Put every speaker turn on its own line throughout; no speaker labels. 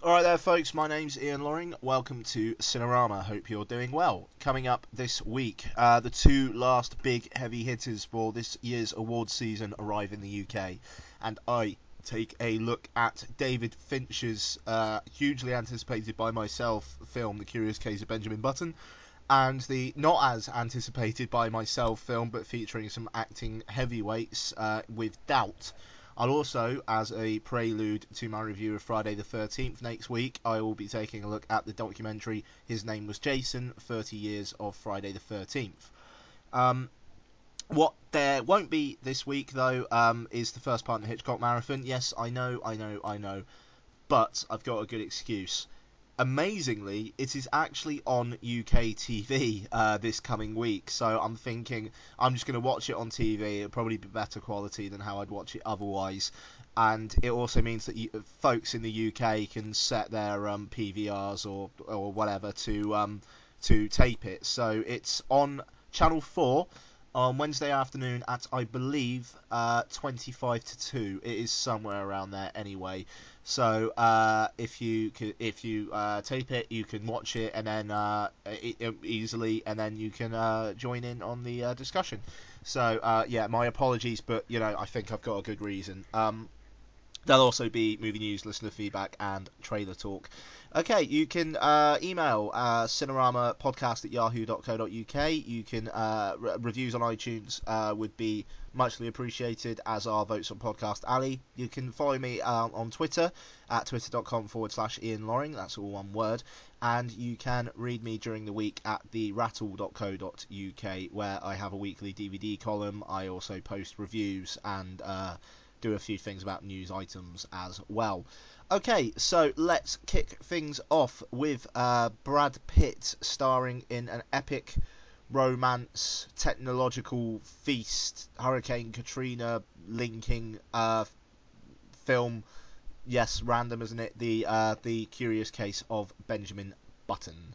Alright there, folks, my name's Ian Loring. Welcome to Cinerama. Hope you're doing well. Coming up this week, uh, the two last big heavy hitters for this year's awards season arrive in the UK, and I take a look at David Fincher's uh, hugely anticipated by myself film, The Curious Case of Benjamin Button, and the not as anticipated by myself film, but featuring some acting heavyweights uh, with Doubt. I'll also, as a prelude to my review of Friday the 13th next week, I will be taking a look at the documentary His Name Was Jason 30 Years of Friday the 13th. Um, what there won't be this week, though, um, is the first part of the Hitchcock Marathon. Yes, I know, I know, I know, but I've got a good excuse amazingly, it is actually on UK TV uh, this coming week. So I'm thinking I'm just going to watch it on TV. It'll probably be better quality than how I'd watch it otherwise. And it also means that you, folks in the UK can set their um, PVRs or or whatever to um, to tape it. So it's on Channel Four on Wednesday afternoon at I believe uh, 25 to 2. It is somewhere around there anyway. So uh, if you if you uh, tape it, you can watch it and then uh, easily, and then you can uh, join in on the uh, discussion. So yeah, my apologies, but you know I think I've got a good reason. Um, there'll also be movie news, listener feedback, and trailer talk. Okay, you can uh, email uh, Cinerama podcast at yahoo.co.uk. You can uh, re- reviews on iTunes uh, would be muchly appreciated, as are votes on Podcast Alley. You can follow me uh, on Twitter at twitter.com forward slash Ian Loring. That's all one word. And you can read me during the week at the rattle.co.uk, where I have a weekly DVD column. I also post reviews and uh, do a few things about news items as well. Okay, so let's kick things off with uh, Brad Pitt starring in an epic romance technological feast, Hurricane Katrina linking uh, film. Yes, random, isn't it? The uh, the Curious Case of Benjamin Button.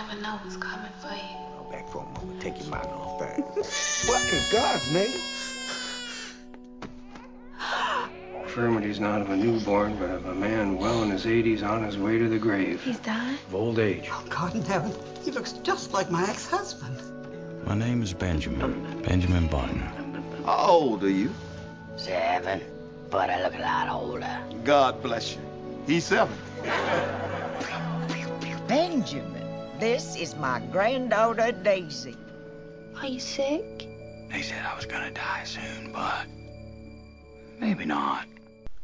Never know what's coming for you
back for a moment. Take your mind off that. what in God's name?
Infirmity's not of a newborn, but of a man well in his 80s on his way to the grave.
He's dying?
Of old age.
Oh, God in heaven. He looks just like my ex-husband.
My name is Benjamin. Benjamin Button.
How old are you?
Seven. But I look a lot older.
God bless you. He's seven.
Benjamin. This is my granddaughter, Daisy.
Are you sick?
They said I was gonna die soon, but maybe not.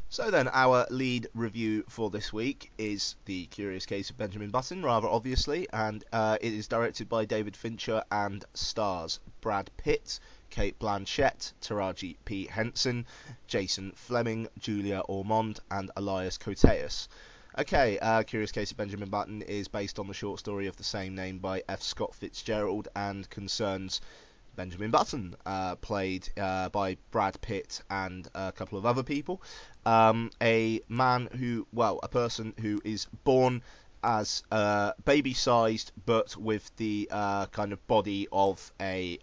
So then, our lead review for this week is The Curious Case of Benjamin Button, rather obviously, and uh, it is directed by David Fincher and stars Brad Pitt, Cate Blanchett, Taraji P. Henson, Jason Flemyng, Julia Ormond, and Elias Koteas. Okay, uh, Curious Case of Benjamin Button is based on the short story of the same name by F. Scott Fitzgerald and concerns Benjamin Button, uh, played uh, by Brad Pitt and a couple of other people. Um, a man who, well, a person who is born as uh, baby sized but with the uh, kind of body of a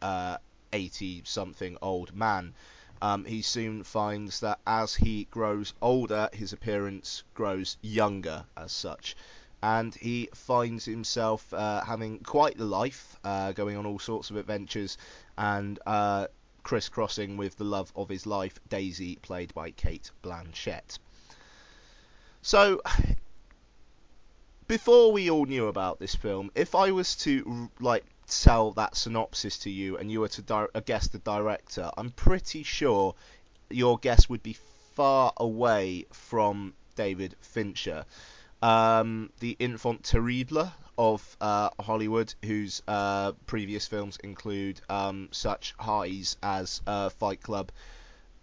80 uh, something old man. Um, he soon finds that as he grows older, his appearance grows younger as such. And he finds himself uh, having quite the life, uh, going on all sorts of adventures, and uh, crisscrossing with the love of his life, Daisy, played by Cate Blanchett. So, before we all knew about this film, if I was to like sell that synopsis to you and you were to di- guess the director, I'm pretty sure your guess would be far away from David Fincher. Um, the enfant terrible of uh, Hollywood, whose uh, previous films include um, such highs as uh, Fight Club,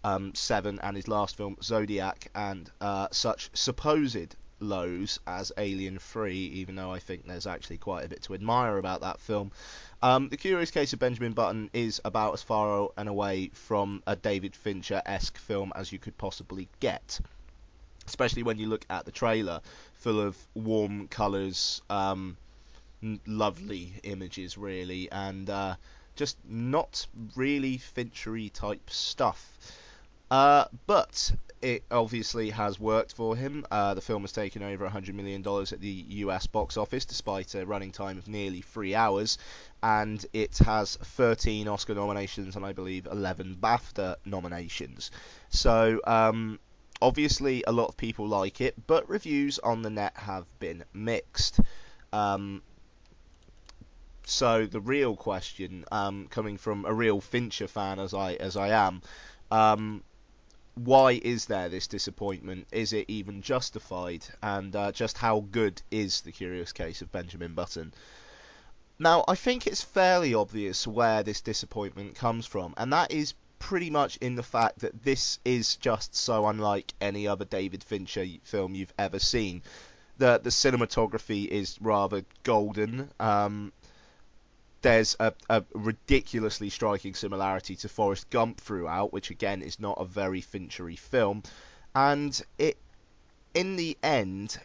um, Seven, and his last film Zodiac, and uh, such supposed lows as Alien 3, even though I think there's actually quite a bit to admire about that film. Um, the Curious Case of Benjamin Button is about as far and away from a David Fincher esque film as you could possibly get. Especially when you look at the trailer, full of warm colours, um, lovely images, really, and uh, just not really Finchery type stuff. Uh, but it obviously has worked for him. Uh, the film has taken over $100 million at the US box office, despite a running time of nearly three hours, and it has 13 Oscar nominations and I believe 11 BAFTA nominations. So, um, obviously, a lot of people like it, but reviews on the net have been mixed. Um, so the real question, um, coming from a real Fincher fan as I as I am, um, why is there this disappointment? Is it even justified? And uh, just how good is the Curious Case of Benjamin Button? Now, I think it's fairly obvious where this disappointment comes from, and that is pretty much in the fact that this is just so unlike any other David Fincher film you've ever seen. The the cinematography is rather golden. Um, there's a, a, ridiculously striking similarity to Forrest Gump throughout, which again is not a very Finchery film, and it, in the end,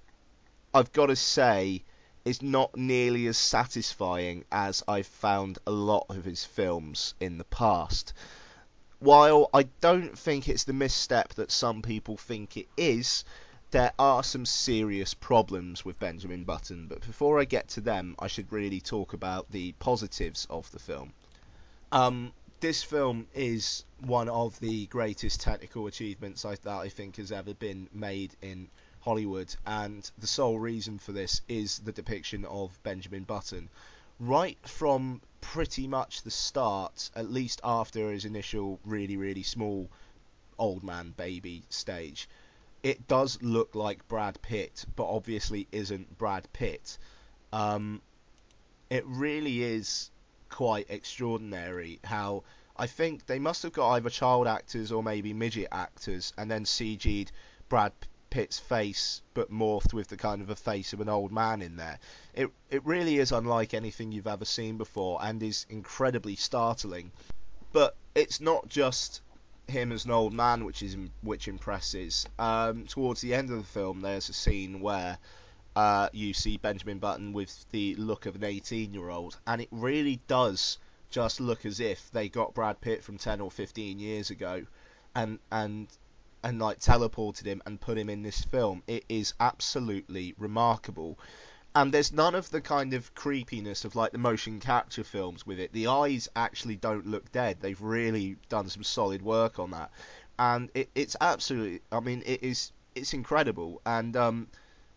I've got to say, is not nearly as satisfying as I've found a lot of his films in the past. While I don't think it's the misstep that some people think it is, there are some serious problems with Benjamin Button, but before I get to them, I should really talk about the positives of the film. Um, this film is one of the greatest technical achievements I, that I think has ever been made in Hollywood, and the sole reason for this is the depiction of Benjamin Button. Right from pretty much the start, at least after his initial really, really small old man baby stage, it does look like Brad Pitt, but obviously isn't Brad Pitt. Um, it really is quite extraordinary how I think they must have got either child actors or maybe midget actors and then CG'd Brad Pitt's face but morphed with the kind of a face of an old man in there. It it really is unlike anything you've ever seen before and is incredibly startling. But it's not just him as an old man, which is which impresses. Um, towards the end of the film, there's a scene where uh, you see Benjamin Button with the look of an 18-year-old, and it really does just look as if they got Brad Pitt from 10 or 15 years ago, and and and like teleported him and put him in this film. It is absolutely remarkable and there's none of the kind of creepiness of like the motion capture films with it. The eyes actually don't look dead. They've really done some solid work on that, and it, it's absolutely. I mean, it is. It's incredible, and um,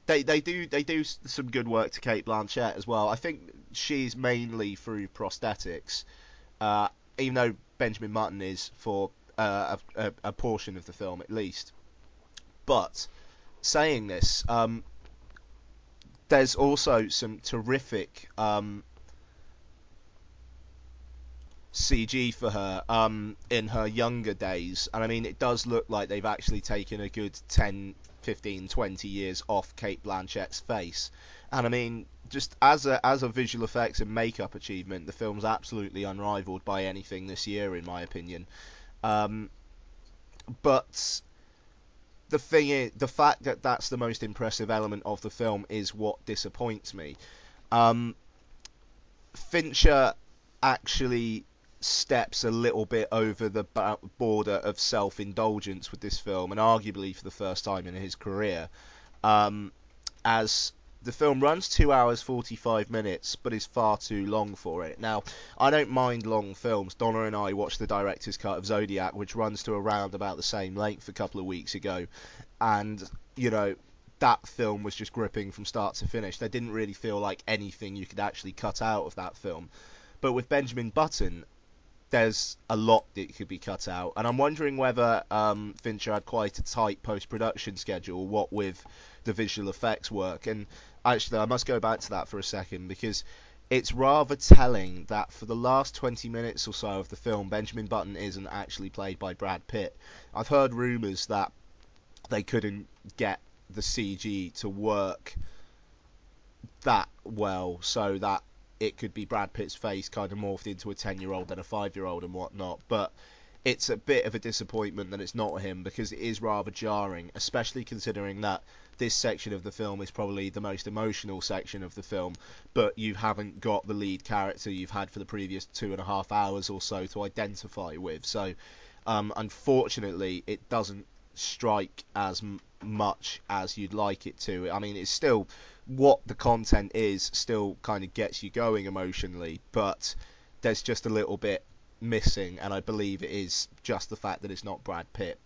they they do they do some good work to Cate Blanchett as well. I think she's mainly through prosthetics, uh, even though Benjamin Button is for uh, a, a, portion of the film at least. But saying this, um, there's also some terrific um, CG for her um, in her younger days. And I mean, it does look like they've actually taken a good 10, 15, 20 years off Cate Blanchett's face. And I mean, just as a as a visual effects and makeup achievement, the film's absolutely unrivaled by anything this year, in my opinion. Um, but the thing is, the fact that that's the most impressive element of the film is what disappoints me. Um, Fincher actually steps a little bit over the border of self-indulgence with this film, and arguably for the first time in his career, um, as the film runs two hours 45 minutes, but is far too long for it. Now, I don't mind long films. Donna and I watched the director's cut of Zodiac, which runs to around about the same length a couple of weeks ago, and you know that film was just gripping from start to finish. There didn't really feel like anything you could actually cut out of that film. But with Benjamin Button, there's a lot that could be cut out, and I'm wondering whether um, Fincher had quite a tight post-production schedule, what with the visual effects work. And actually, I must go back to that for a second because it's rather telling that for the last 20 minutes or so of the film, Benjamin Button isn't actually played by Brad Pitt. I've heard rumours that they couldn't get the CG to work that well so that it could be Brad Pitt's face kind of morphed into a 10 year old and a 5 year old and whatnot. But it's a bit of a disappointment that it's not him because it is rather jarring, especially considering that this section of the film is probably the most emotional section of the film, but you haven't got the lead character you've had for the previous two and a half hours or so to identify with. So, um, unfortunately, it doesn't strike as m- much as you'd like it to. I mean, it's still what the content is, still kind of gets you going emotionally, but there's just a little bit missing, and I believe it is just the fact that it's not Brad Pitt.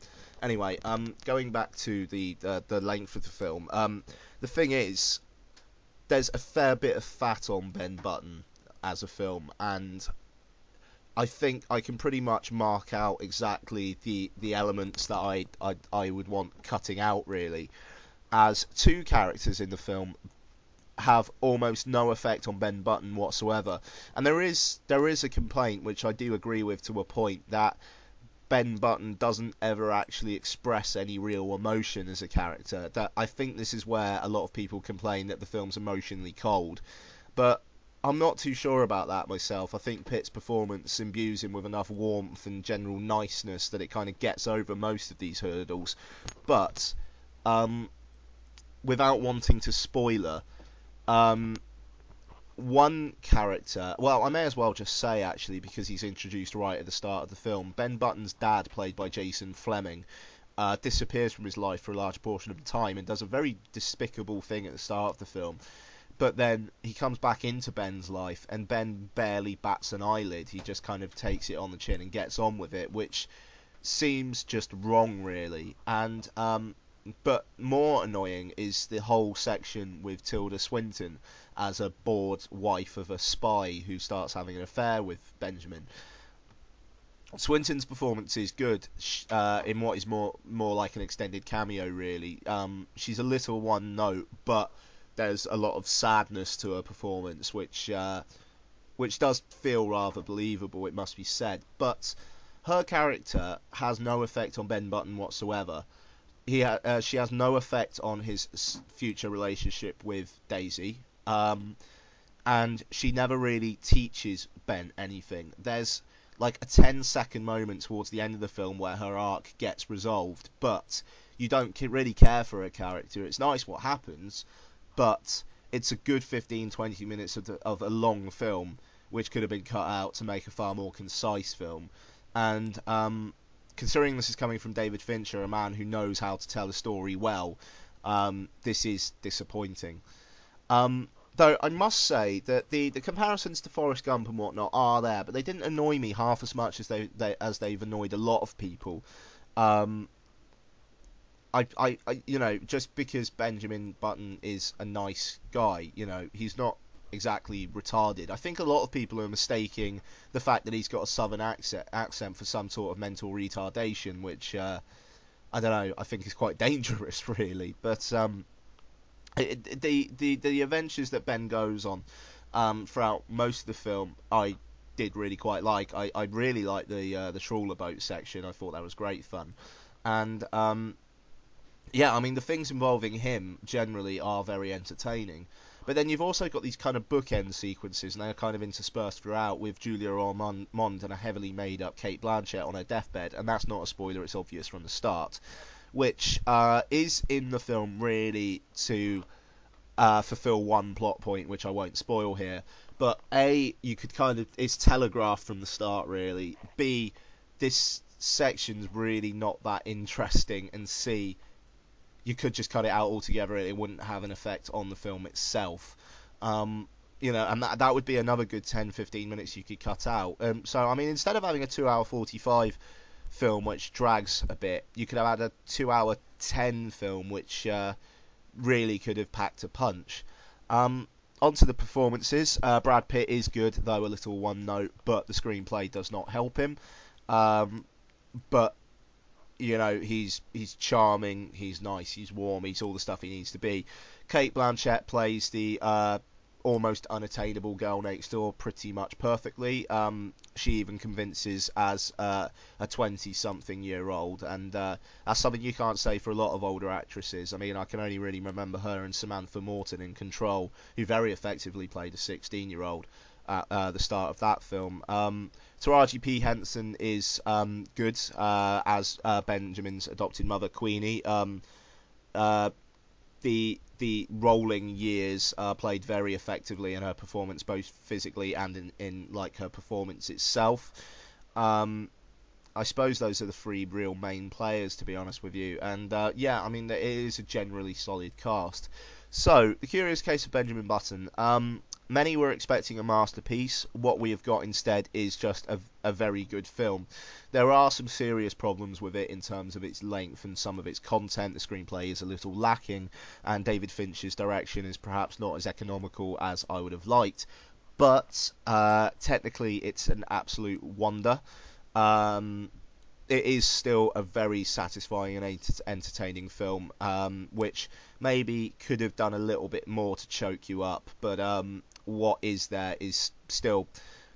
Anyway, um, going back to the uh, the length of the film, um, the thing is, there's a fair bit of fat on Ben Button as a film, and I think I can pretty much mark out exactly the the elements that I I, I would want cutting out really, as two characters in the film have almost no effect on Ben Button whatsoever. And there is there is a complaint which I do agree with to a point that Ben Button doesn't ever actually express any real emotion as a character. That I think this is where a lot of people complain that the film's emotionally cold. But I'm not too sure about that myself. I think Pitt's performance imbues him with enough warmth and general niceness that it kind of gets over most of these hurdles. But um, without wanting to spoiler, um, one character, well, I may as well just say actually, because he's introduced right at the start of the film. Ben Button's dad, played by Jason Flemyng, uh, disappears from his life for a large portion of the time and does a very despicable thing at the start of the film. But then he comes back into Ben's life, and Ben barely bats an eyelid. He just kind of takes it on the chin and gets on with it, which seems just wrong, really. And um, but more annoying is the whole section with Tilda Swinton as a bored wife of a spy who starts having an affair with Benjamin. Swinton's performance is good uh, in what is more more like an extended cameo, really. Um, she's a little one note, but there's a lot of sadness to her performance, which uh, which does feel rather believable. It must be said, but her character has no effect on Ben Button whatsoever. He ha- uh, she has no effect on his future relationship with Daisy, um, and she never really teaches Ben anything. There's like a 10 second moment towards the end of the film where her arc gets resolved, but you don't really care for her character. It's nice what happens, but it's a good 15 20 minutes of, the, of a long film which could have been cut out to make a far more concise film and um, considering this is coming from David Fincher a man who knows how to tell a story well um, this is disappointing. Um, though I must say that the, the comparisons to Forrest Gump and whatnot are there but they didn't annoy me half as much as they, they as they've annoyed a lot of people. Um, I, I, I, you know, just because Benjamin Button is a nice guy, you know, he's not exactly retarded. I think a lot of people are mistaking the fact that he's got a southern accent, accent for some sort of mental retardation, which uh, I don't know. I think is quite dangerous, really. But um, it, the the the adventures that Ben goes on um, throughout most of the film, I did really quite like. I, I really liked the uh, the trawler boat section. I thought that was great fun, and um, yeah, I mean the things involving him generally are very entertaining. But then you've also got these kind of bookend sequences, and they're kind of interspersed throughout with Julia Ormond and a heavily made up Cate Blanchett on her deathbed, and that's not a spoiler; it's obvious from the start. Which uh, is in the film really to uh, fulfill one plot point, which I won't spoil here. But A, you could kind of it's telegraphed from the start, really. B, this section's really not that interesting, and C, you could just cut it out altogether. It wouldn't have an effect on the film itself. Um, you know, and that that would be another good 10, 15 minutes you could cut out. Um, so I mean, instead of having a two-hour 45 film which drags a bit, you could have had a two-hour 10 film which uh, really could have packed a punch. Um, onto the performances. Uh, Brad Pitt is good, though a little one note, but the screenplay does not help him. Um, but you know, he's he's charming, he's nice, he's warm, he's all the stuff he needs to be. Cate Blanchett plays the uh, almost unattainable girl next door pretty much perfectly. Um, she even convinces as uh, a 20-something year old, and uh, that's something you can't say for a lot of older actresses. I mean, I can only really remember her and Samantha Morton in Control, who very effectively played a 16-year-old. at uh, the start of that film. Um, Taraji P Henson is um, good uh, as uh, Benjamin's adopted mother Queenie. Um, uh, the the rolling years played very effectively in her performance, both physically and in, in like her performance itself. Um, I suppose those are the three real main players, to be honest with you. And uh, yeah, I mean, it is a generally solid cast. So, The Curious Case of Benjamin Button. Um, many were expecting a masterpiece. What we have got instead is just a, a very good film. There are some serious problems with it in terms of its length and some of its content. The screenplay is a little lacking, and David Fincher's direction is perhaps not as economical as I would have liked. But uh, technically, it's an absolute wonder. Um, it is still a very satisfying and entertaining film, um, which maybe could have done a little bit more to choke you up, but um, what is there is still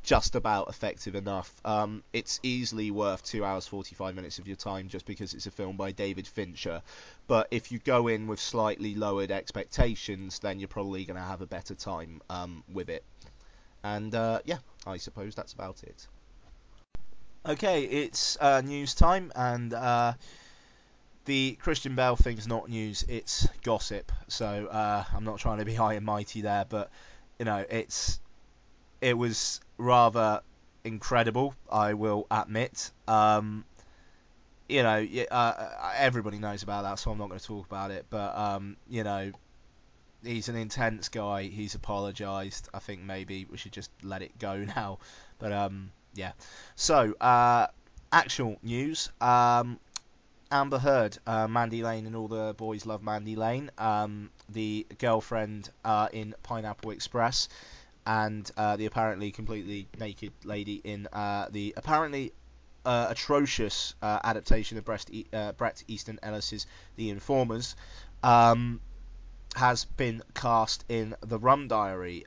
just about effective enough. Um, it's easily worth two hours 45 minutes of your time just because it's a film by David Fincher. But if you go in with slightly lowered expectations, then you're probably going to have a better time um, with it. And uh, yeah, I suppose that's about it. Okay, it's uh, news time, and uh, the Christian Bale thing's not news; it's gossip. So uh, I'm not trying to be high and mighty there, but you know, it's it was rather incredible. I will admit. Um, you know, uh, everybody knows about that, so I'm not going to talk about it. But um, you know, he's an intense guy. He's apologised. I think maybe we should just let it go now. But um, yeah. So, uh, actual news. Um, Amber Heard, uh, Mandy Lane, and all the boys love Mandy Lane. Um, the girlfriend uh, in Pineapple Express, and uh, the apparently completely naked lady in uh, the apparently uh, atrocious uh, adaptation of Brett, Bret Easton Ellis's The Informers. Um, has been cast in The Rum Diary.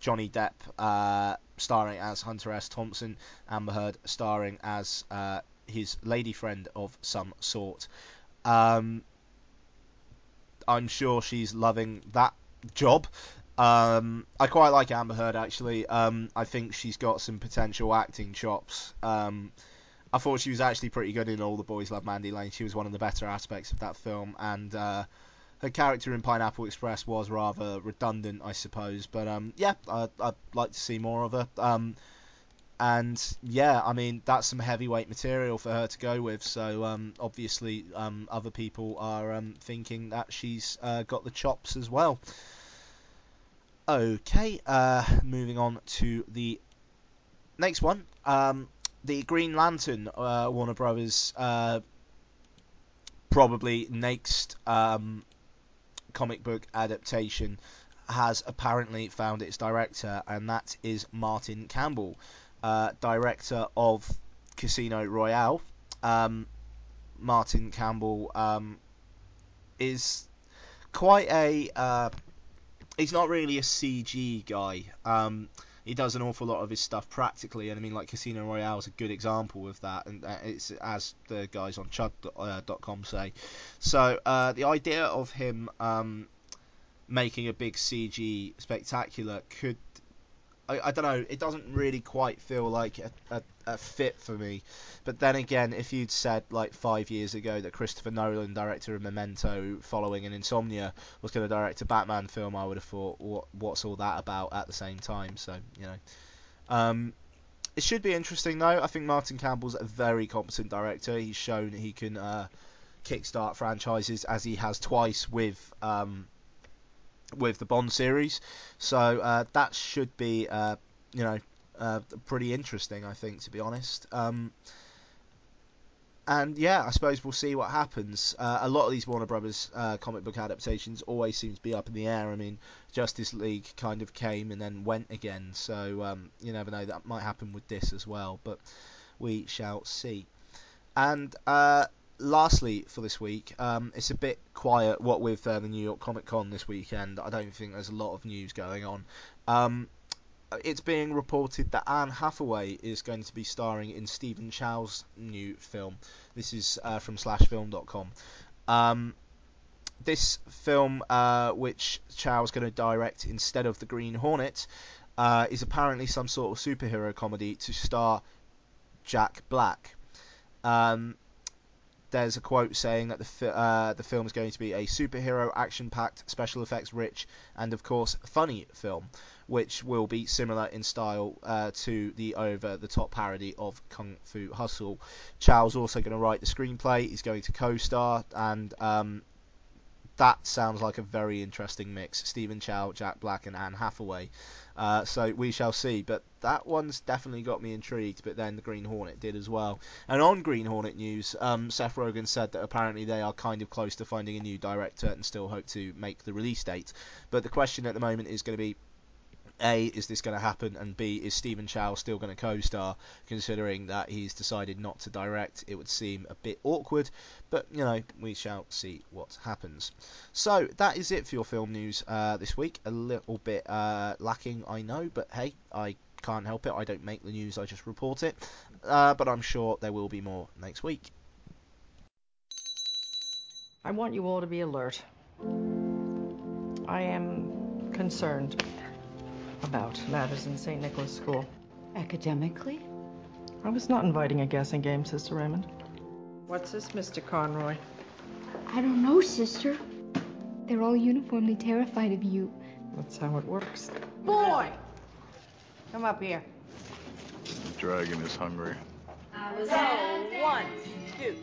Johnny Depp starring as Hunter S. Thompson, Amber Heard starring as his lady friend of some sort. Um, I'm sure she's loving that job. Um, I quite like Amber Heard actually. Um, I think she's got some potential acting chops. Um, I thought she was actually pretty good in All the Boys Love Mandy Lane. She was one of the better aspects of that film, and uh, her character in Pineapple Express was rather redundant, I suppose. But um, yeah, I, would like to see more of her. And yeah, I mean that's some heavyweight material for her to go with. So um, obviously, um, other people are um, thinking that she's uh, got the chops as well. Okay, uh, moving on to the next one. Um, the Green Lantern, uh, Warner Brothers, uh, probably next um, comic book adaptation has apparently found its director, and that is Martin Campbell, uh, director of Casino Royale. Um, Martin Campbell um, is quite a. Uh, he's not really a CG guy. Um, he does an awful lot of his stuff practically, and I mean, like Casino Royale is a good example of that, and uh, it's as the guys on Chud.com uh, say. So uh, the idea of him um, making a big CG spectacular could I, I don't know. It doesn't really quite feel like a, a, a, fit for me. But then again, if you'd said like five years ago that Christopher Nolan, director of Memento, following an Insomnia, was going to direct a Batman film, I would have thought, what, what's all that about at the same time? So you know, um, it should be interesting though. I think Martin Campbell's a very competent director. He's shown he can uh, kickstart franchises as he has twice with. Um, with the Bond series. So uh, that should be, uh, you know, uh, pretty interesting, I think, to be honest. Um, and yeah, I suppose we'll see what happens. Uh, a lot of these Warner Brothers uh, comic book adaptations always seem to be up in the air. I mean, Justice League kind of came and then went again, so um, you never know. That might happen with this as well, but we shall see. And uh, lastly, for this week, um, it's a bit quiet. What with uh, the New York Comic Con this weekend, I don't think there's a lot of news going on. Um, it's being reported that Anne Hathaway is going to be starring in Stephen Chow's new film. This is uh, from SlashFilm.com. Um, this film, uh, which is going to direct instead of The Green Hornet, uh, is apparently some sort of superhero comedy to star Jack Black. Um, there's a quote saying that the fi- uh, the film is going to be a superhero, action-packed, special effects rich, and of course funny film, which will be similar in style uh, to the over-the-top parody of Kung Fu Hustle. Chow's also going to write the screenplay. He's going to co-star, and um, that sounds like a very interesting mix. Stephen Chow, Jack Black, and Anne Hathaway. Uh, so we shall see. But that one's definitely got me intrigued. But then the Green Hornet did as well. And on Green Hornet news, um, Seth Rogen said that apparently they are kind of close to finding a new director and still hope to make the release date. But the question at the moment is going to be a, is this going to happen? And B, is Stephen Chow still going to co star, considering that he's decided not to direct? It would seem a bit awkward, but you know, we shall see what happens. So, that is it for your film news uh, this week. A little bit uh, lacking, I know, but hey, I can't help it. I don't make the news, I just report it. Uh, but I'm sure there will be more next week.
I want you all to be alert. I am concerned about matters in St. Nicholas School.
Academically?
I was not inviting a guessing game, Sister Raymond. What's this, Mr. Conroy?
I don't know, sister. They're all uniformly terrified of you.
That's how it works. Boy! Come up here.
The dragon is hungry.
So, one, two,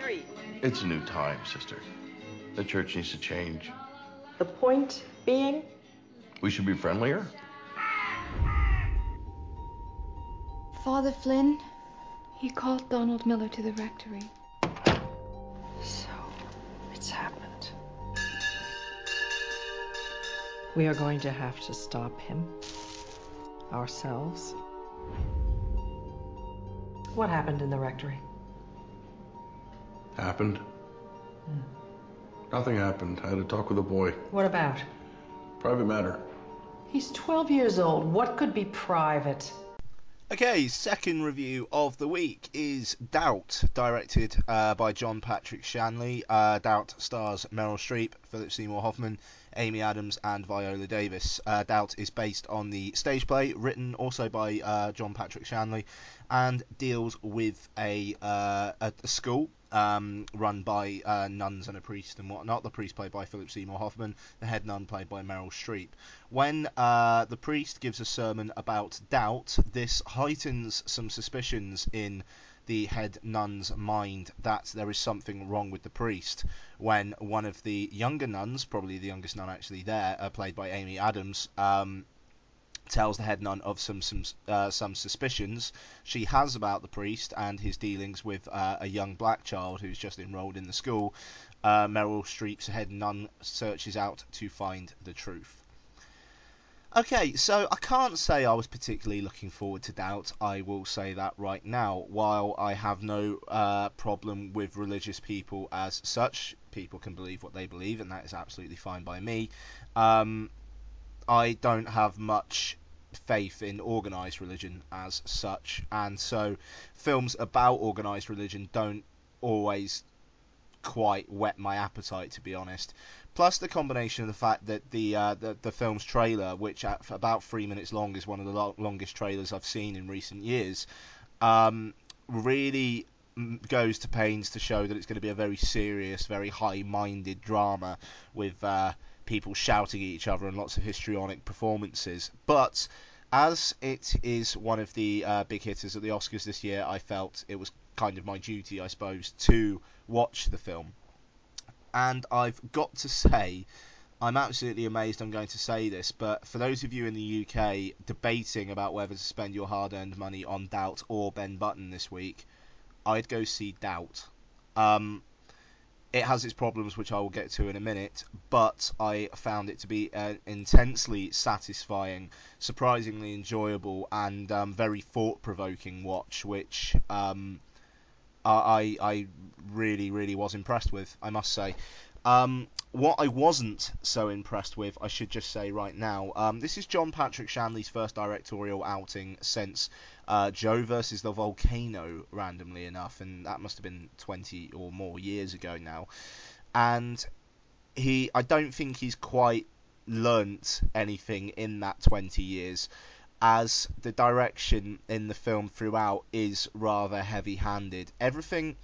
three.
It's a new time, sister. The church needs to change.
The point being?
We should be friendlier.
Father Flynn, he called Donald Miller to the rectory.
So, it's happened. We are going to have to stop him. Ourselves. What happened in the rectory?
Happened? Hmm. Nothing happened. I had a talk with a boy.
What about?
Private matter.
He's 12 years old. What could be private?
Okay, second review of the week is Doubt, directed uh, by John Patrick Shanley. Uh, Doubt stars Meryl Streep, Philip Seymour Hoffman, Amy Adams, and Viola Davis. Uh, Doubt is based on the stage play written also by uh, John Patrick Shanley and deals with a, uh, a, a school um, run by uh, nuns and a priest and whatnot. The priest played by Philip Seymour Hoffman, the head nun played by Meryl Streep. When uh, the priest gives a sermon about doubt, this heightens some suspicions in the head nun's mind that there is something wrong with the priest. When one of the younger nuns, probably the youngest nun actually there, uh, played by Amy Adams, um, tells the head nun of some some uh, some suspicions she has about the priest and his dealings with uh, a young black child who's just enrolled in the school. Uh, Meryl Streep's head nun searches out to find the truth. Okay, so I can't say I was particularly looking forward to Doubt. I will say that right now. While I have no uh, problem with religious people as such, people can believe what they believe, and that is absolutely fine by me. Um, I don't have much faith in organized religion as such, and so films about organized religion don't always quite whet my appetite, to be honest. Plus the combination of the fact that the uh, the, the film's trailer, which at about three minutes long is one of the lo- longest trailers I've seen in recent years, um, really goes to pains to show that it's going to be a very serious, very high-minded drama with. Uh, people shouting at each other and lots of histrionic performances. But as it is one of the uh, big hitters at the Oscars this year, I felt it was kind of my duty, I suppose, to watch the film. And I've got to say, I'm absolutely amazed I'm going to say this, but for those of you in the UK debating about whether to spend your hard earned money on Doubt or Ben Button this week, I'd go see Doubt. Um, it has its problems, which I will get to in a minute, but I found it to be an intensely satisfying, surprisingly enjoyable, and um, very thought-provoking watch, which um, I I really really was impressed with, I must say. Um, what I wasn't so impressed with, I should just say right now, um, this is John Patrick Shanley's first directorial outing since uh, Joe versus the Volcano, randomly enough, and that must have been 20 or more years ago now. And he, I don't think he's quite learnt anything in that 20 years. as the direction in the film throughout is rather heavy-handed. Everything,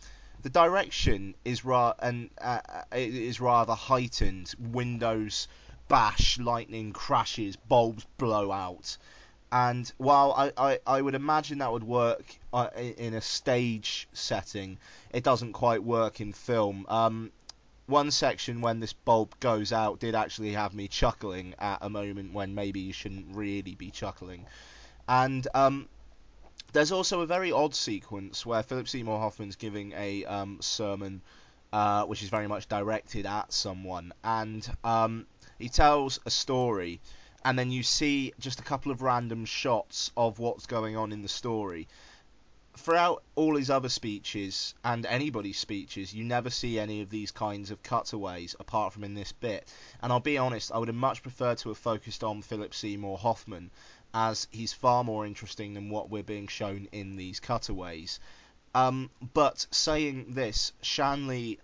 the direction is ra- and uh, is rather heightened. Windows bash, lightning crashes, bulbs blow out. And while I, I, I would imagine that would work uh, in a stage setting, it doesn't quite work in film. Um, one section when this bulb goes out did actually have me chuckling at a moment when maybe you shouldn't really be chuckling. And um, there's also a very odd sequence where Philip Seymour Hoffman's giving a um, sermon, uh, which is very much directed at someone, and um, he tells a story, and then you see just a couple of random shots of what's going on in the story throughout all his other speeches and anybody's speeches, you never see any of these kinds of cutaways apart from in this bit. And I'll be honest, I would have much preferred to have focused on Philip Seymour Hoffman, as he's far more interesting than what we're being shown in these cutaways. Um, but saying this, Shanley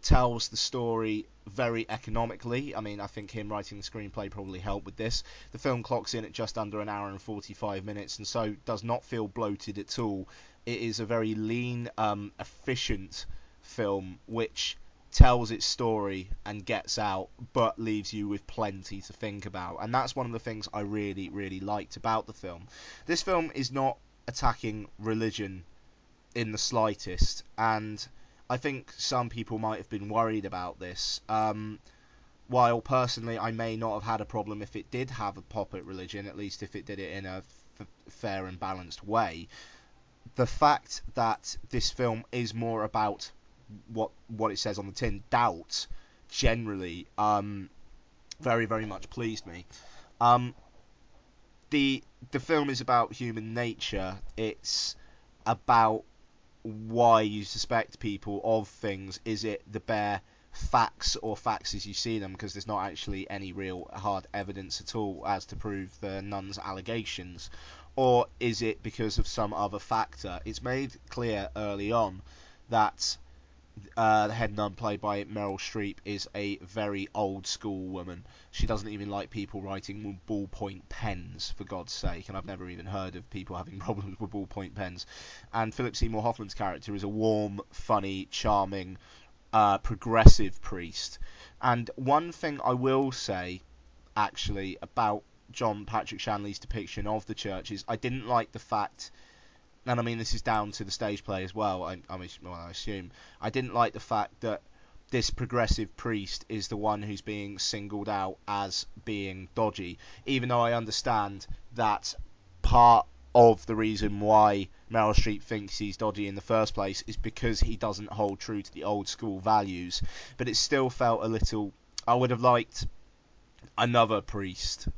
tells the story very economically. I mean, I think him writing the screenplay probably helped with this. The film clocks in at just under an hour and 45 minutes, and so does not feel bloated at all. It is a very lean, um, efficient film which tells its story and gets out, but leaves you with plenty to think about. And that's one of the things I really, really liked about the film. This film is not attacking religion in the slightest, and I think some people might have been worried about this. Um, while personally, I may not have had a problem if it did have a pop religion, at least if it did it in a f- fair and balanced way the fact that this film is more about what what it says on the tin, doubt, generally, um, very very much pleased me. Um, the the film is about human nature. It's about why you suspect people of things. Is it the bare facts or facts as you see them? Because there's not actually any real hard evidence at all as to prove the nun's allegations or is it because of some other factor? It's made clear early on that uh, the head nun, played by Meryl Streep, is a very old school woman. She doesn't even like people writing with ballpoint pens, for God's sake, and I've never even heard of people having problems with ballpoint pens. And Philip Seymour Hoffman's character is a warm, funny, charming, uh, progressive priest. And one thing I will say, actually, about John Patrick Shanley's depiction of the church is I didn't like the fact, and I mean this is down to the stage play as well. I, I, well, I assume I didn't like the fact that this progressive priest is the one who's being singled out as being dodgy, even though I understand that part of the reason why Meryl Streep thinks he's dodgy in the first place is because he doesn't hold true to the old school values. But it still felt a little. I would have liked another priest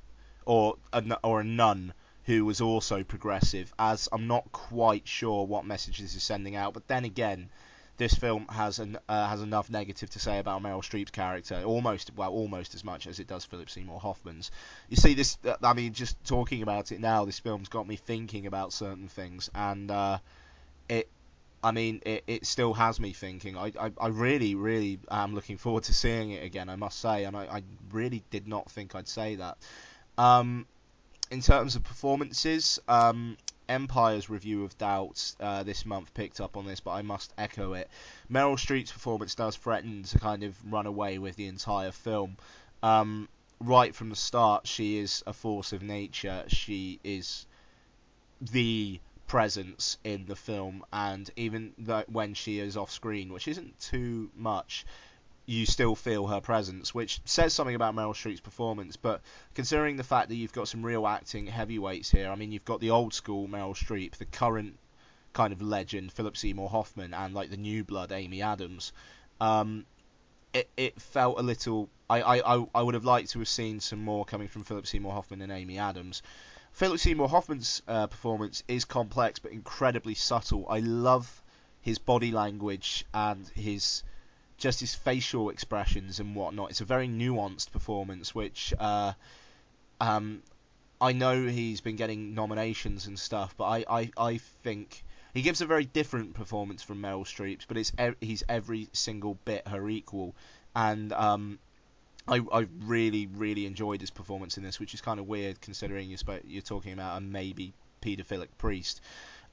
or a, or a nun who was also progressive, as I'm not quite sure what message this is sending out. But then again, this film has an, uh, has enough negative to say about Meryl Streep's character, almost well, almost as much as it does Philip Seymour Hoffman's. You see, this I mean, just talking about it now, this film's got me thinking about certain things, and uh, it. I mean, it, it still has me thinking. I, I, I really, really am looking forward to seeing it again, I must say, and I, I really did not think I'd say that. Um, in terms of performances, um, Empire's review of Doubt uh, this month picked up on this, but I must echo it. Meryl Streep's performance does threaten to kind of run away with the entire film. Um, right from the start, she is a force of nature. She is the presence in the film, and even when she is off screen, which isn't too much, you still feel her presence, which says something about Meryl Streep's performance. But considering the fact that you've got some real acting heavyweights here, I mean, you've got the old school Meryl Streep, the current kind of legend Philip Seymour Hoffman, and like the new blood Amy Adams. Um, it it felt a little. I, I, I would have liked to have seen some more coming from Philip Seymour Hoffman and Amy Adams. Philip Seymour Hoffman's uh, performance is complex but incredibly subtle. I love his body language and his just his facial expressions and whatnot. It's a very nuanced performance, which uh, um, I know he's been getting nominations and stuff, but I, I, I think he gives a very different performance from Meryl Streep's, but it's he's every single bit her equal, and um, I, I really really enjoyed his performance in this, which is kind of weird considering you're spo- you're talking about a maybe paedophilic priest.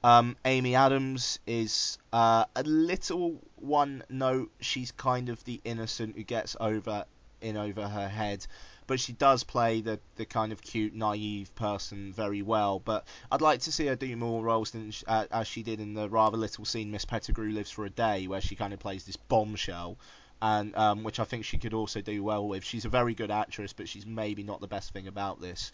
Um, Amy Adams is uh, a little one note. She's kind of the innocent who gets over in over her head, but she does play the the kind of cute, naive person very well. But I'd like to see her do more roles than sh- uh, as she did in the rather little seen Miss Pettigrew Lives for a Day, where she kind of plays this bombshell. And um, which I think she could also do well with. She's a very good actress, but she's maybe not the best thing about this.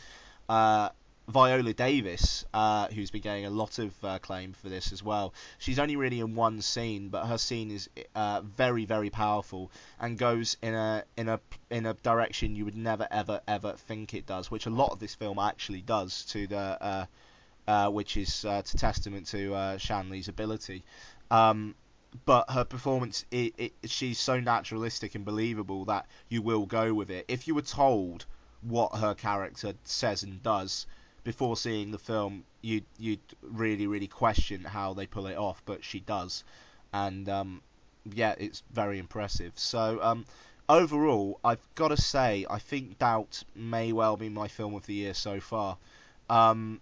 Uh, Viola Davis, uh, who's been getting a lot of uh, claim for this as well. She's only really in one scene, but her scene is uh, very, very powerful and goes in a in a in a direction you would never, ever, ever think it does, which a lot of this film actually does to the. Uh, uh, which is uh, to testament to Shanley's ability. Um, but her performance, it, it, she's so naturalistic and believable that you will go with it. If you were told what her character says and does before seeing the film, you'd you'd really really question how they pull it off, but she does, and um, yeah, it's very impressive. So um, overall, I've got to say, I think Doubt may well be my film of the year so far. Um,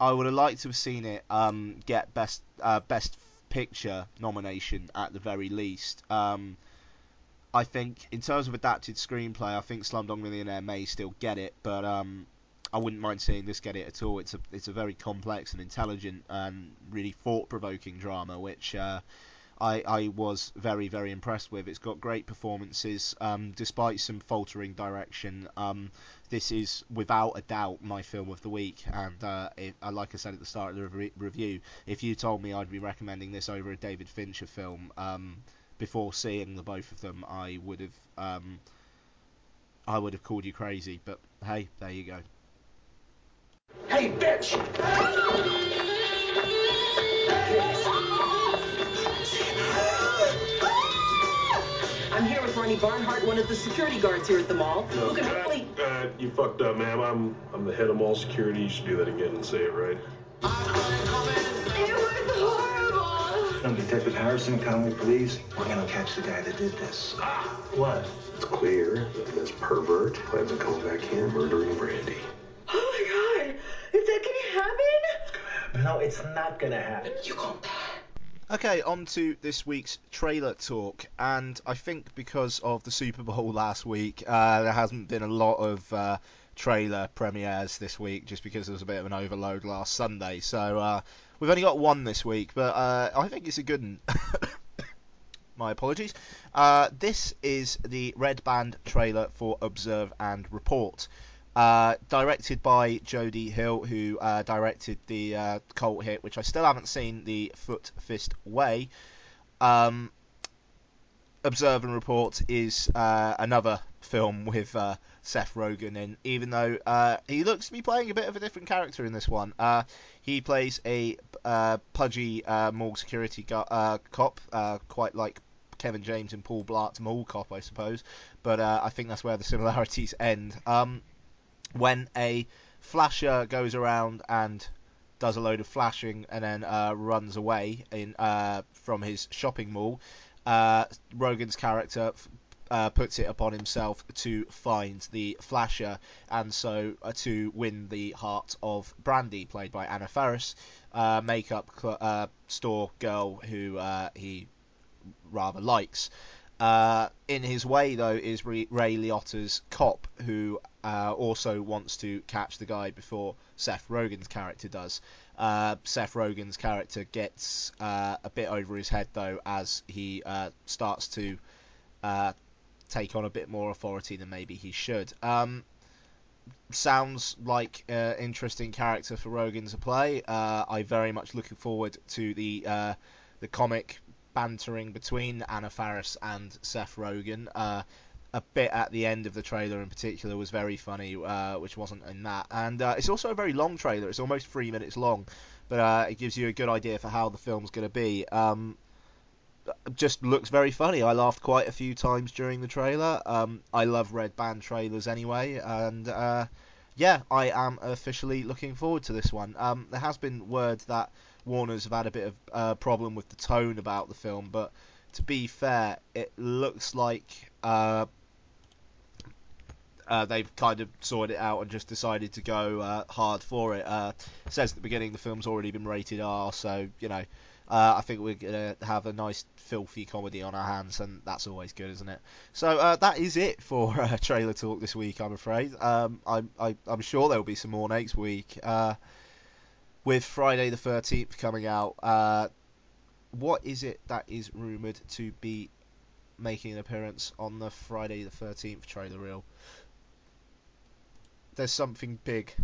I would have liked to have seen it um, get best uh, best picture nomination at the very least. Um, I think in terms of adapted screenplay, I think Slumdog Millionaire may still get it, but um, I wouldn't mind seeing this get it at all. It's a it's a very complex and intelligent and really thought-provoking drama, which uh, I I was very very impressed with. It's got great performances, um, despite some faltering direction. Um, this is without a doubt my film of the week, and uh, uh, like I said at the start of the re- review, if you told me I'd be recommending this over a David Fincher film um, before seeing the both of them, I would have um, I would have called you crazy. But hey, there you go.
Hey, bitch!
I'm here with Ronnie Barnhart, one of the security guards here at the mall,
No,
who can
uh,
hopefully.
uh, you fucked up, ma'am. I'm I'm the head of mall security. You should do that again and say it right.
It was horrible.
I'm Detective Harrison, Conway Police. We're gonna catch the guy that did this.
Ah, what? It's clear that this pervert plans on coming back here and murdering Brandy.
Oh my god. Is that gonna happen?
No, it's not gonna happen.
You can't.
Okay, on to this week's trailer talk, and I think because of the Super Bowl last week, uh, there hasn't been a lot of uh, trailer premieres this week, just because there was a bit of an overload last Sunday. So uh, we've only got one this week, but uh, I think it's a good one. My apologies. Uh, this is the Red Band trailer for Observe and Report. Uh, directed by Jody Hill, who uh, directed the uh, cult hit, which I still haven't seen, the Foot Fist Way. Um, Observe and Report is uh, another film with uh, Seth Rogen in, even though he looks to be playing a bit of a different character in this one. He plays a pudgy mall security go- cop, quite like Kevin James and Paul Blart's Mall Cop, I suppose. But I think that's where the similarities end. Um, when a flasher goes around and does a load of flashing and then uh, runs away in uh, from his shopping mall, uh, Rogen's character uh, puts it upon himself to find the flasher and so uh, to win the heart of Brandy, played by Anna Faris, uh, makeup cl- store girl who he rather likes. Uh, in his way, though, is Ray, Liotta's cop, who uh, also wants to catch the guy before Seth Rogen's character does. Uh, Seth Rogen's character gets uh, a bit over his head, though, as he uh, starts to uh, take on a bit more authority than maybe he should. Um, sounds like an interesting character for Rogen to play. I very much looking forward to the the comic bantering between Anna Faris and Seth Rogen. Uh, a bit at the end of the trailer in particular was very funny, uh, which wasn't in that. And uh, it's also a very long trailer. It's almost three minutes long, but uh, it gives you a good idea for how the film's going to be. Um, just looks very funny. I laughed quite a few times during the trailer. Um, I love red band trailers anyway, and uh, yeah, I am officially looking forward to this one. Um, there has been word that Warner's have had a bit of uh, problem with the tone about the film, but to be fair, it looks like uh, uh, they've kind of sorted it out and just decided to go uh, hard for it. Uh, it says at the beginning the film's already been rated R, so you know. Uh, I think we're gonna have a nice filthy comedy on our hands, and that's always good, isn't it? So that is it for trailer talk this week. I'm afraid. Um, I'm I, I'm sure there will be some more next week. With Friday the 13th coming out, uh, what is it that is rumored to be making an appearance on the Friday the 13th trailer reel? There's something big,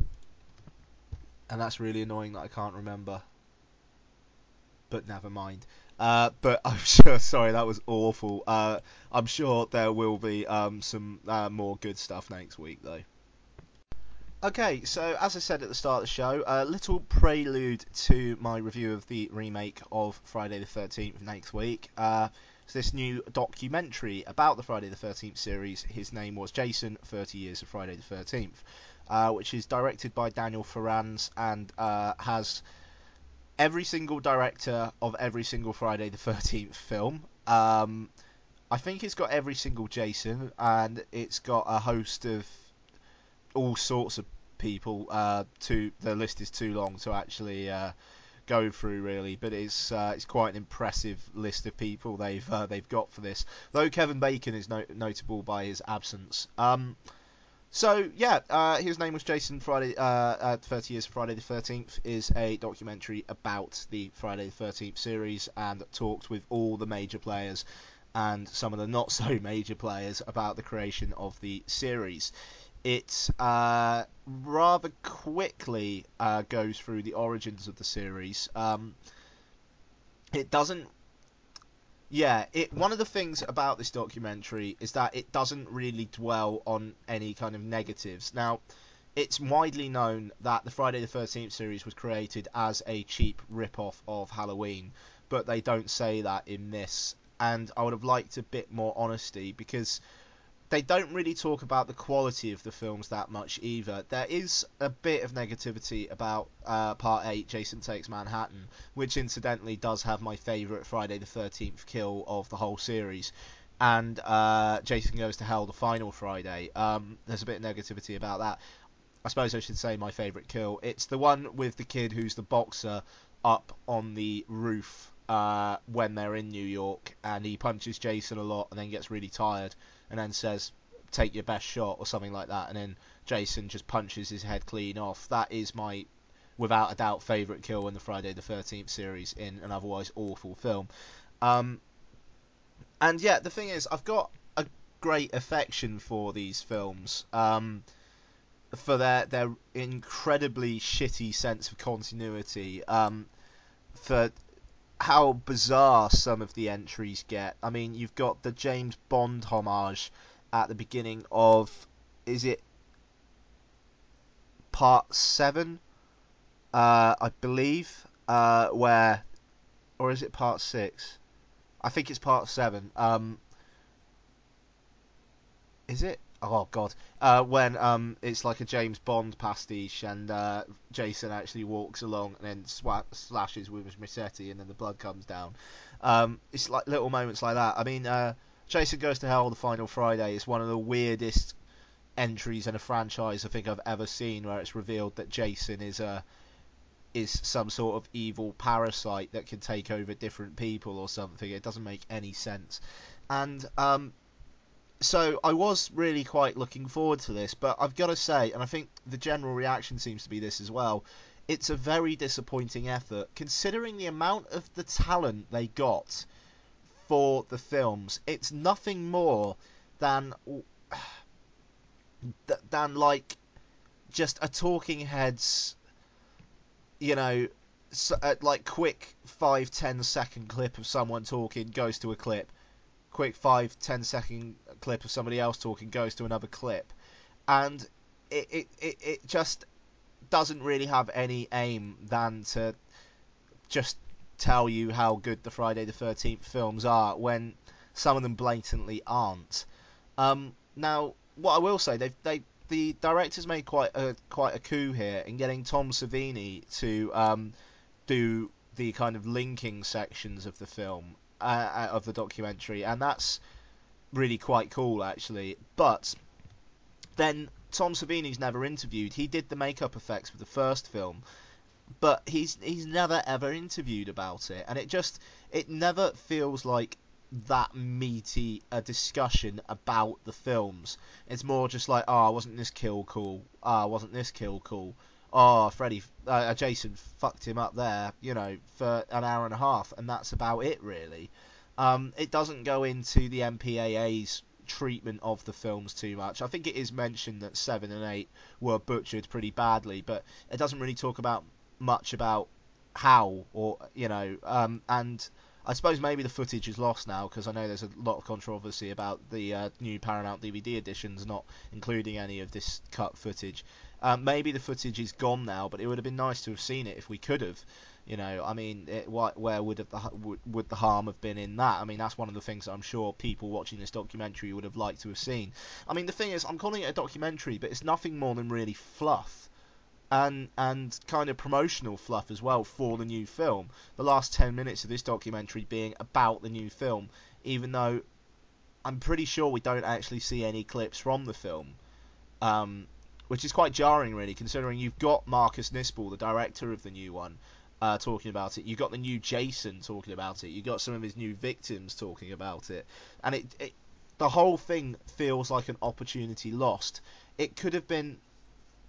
and that's really annoying that I can't remember. But never mind. Uh, but I'm sure. Sorry, that was awful. Uh, I'm sure there will be um, some uh, more good stuff next week, though. Okay, so as I said at the start of the show, a little prelude to my review of the remake of Friday the 13th next week. Uh, it's this new documentary about the Friday the 13th series. His name was Jason, 30 Years of Friday the 13th, uh, which is directed by Daniel Farrands and uh, has every single director of every single Friday the 13th film. Um, I think it's got every single Jason, and it's got a host of all sorts of people. Uh, to the list is too long to actually uh, go through really, but it's uh, it's quite an impressive list of people they've uh, they've got for this. Though Kevin Bacon is no- notable by his absence. Um, so yeah, uh, his name was Jason. Friday, uh, 30 Years of Friday the 13th is a documentary about the Friday the 13th series and talked with all the major players and some of the not so major players about the creation of the series it uh, rather quickly uh, goes through the origins of the series. Um, it doesn't. Yeah, it. One of the things about this documentary is that it doesn't really dwell on any kind of negatives. Now, it's widely known that the Friday the Thirteenth series was created as a cheap rip-off of Halloween, but they don't say that in this. And I would have liked a bit more honesty because they don't really talk about the quality of the films that much either. There is a bit of negativity about uh, Part 8, Jason Takes Manhattan, which incidentally does have my favourite Friday the 13th kill of the whole series. And uh, Jason Goes to Hell, the final Friday. Um, there's a bit of negativity about that. I suppose I should say my favourite kill. It's the one with the kid who's the boxer up on the roof uh, when they're in New York, and he punches Jason a lot and then gets really tired and then says, "Take your best shot" or something like that, and then Jason just punches his head clean off. That is my, without a doubt, favourite kill in the Friday the Thirteenth series in an otherwise awful film. Um, and yeah, the thing is, I've got a great affection for these films. Um, for their their incredibly shitty sense of continuity. Um, for how bizarre some of the entries get. I mean, you've got the James Bond homage at the beginning of is it part seven? Uh, I believe, uh, where, or is it part six? I think it's part seven. Um, is it? Oh God! Uh, when um, it's like a James Bond pastiche, and uh, Jason actually walks along and then swa- slashes with his machete, and then the blood comes down. Um, it's like little moments like that. I mean, uh, Jason Goes to Hell: The Final Friday is one of the weirdest entries in a franchise I think I've ever seen, where it's revealed that Jason is a is some sort of evil parasite that can take over different people or something. It doesn't make any sense, and um, so I was really quite looking forward to this, but I've got to say, and I think the general reaction seems to be this as well. It's a very disappointing effort, considering the amount of the talent they got for the films. It's nothing more than than like just a talking heads, you know, like quick five ten second clip of someone talking goes to a clip quick five ten second clip of somebody else talking goes to another clip, and it it, it, it just doesn't really have any aim than to just tell you how good the Friday the Thirteenth films are when some of them blatantly aren't. Um, now, what I will say, they they the directors made quite a quite a coup here in getting Tom Savini to um, do the kind of linking sections of the film uh, of the documentary, and that's really quite cool actually. But then Tom Savini's never interviewed. He did the makeup effects for the first film, but he's he's never ever interviewed about it, and it just it never feels like that meaty a discussion about the films. It's more just like, oh, wasn't this kill cool? Ah, oh, wasn't this kill cool? Oh, Freddy, uh, Jason fucked him up there, you know, for an hour and a half, and that's about it really. Um, it doesn't go into the MPAA's treatment of the films too much. I think it is mentioned that seven and eight were butchered pretty badly, but it doesn't really talk about much about how or you know, um, and I suppose maybe the footage is lost now because I know there's a lot of controversy about the uh, new Paramount DVD editions not including any of this cut footage. Um, maybe the footage is gone now, but it would have been nice to have seen it if we could have. You know, I mean, it, where would have the would the harm have been in that? I mean, that's one of the things that I'm sure people watching this documentary would have liked to have seen. I mean, the thing is, I'm calling it a documentary, but it's nothing more than really fluff and and kind of promotional fluff as well for the new film. The last 10 minutes of this documentary being about the new film, even though I'm pretty sure we don't actually see any clips from the film. Um, which is quite jarring, really, considering you've got Marcus Nispel, the director of the new one, uh, talking about it. You've got the new Jason talking about it. You've got some of his new victims talking about it, and it, it the whole thing feels like an opportunity lost. It could have been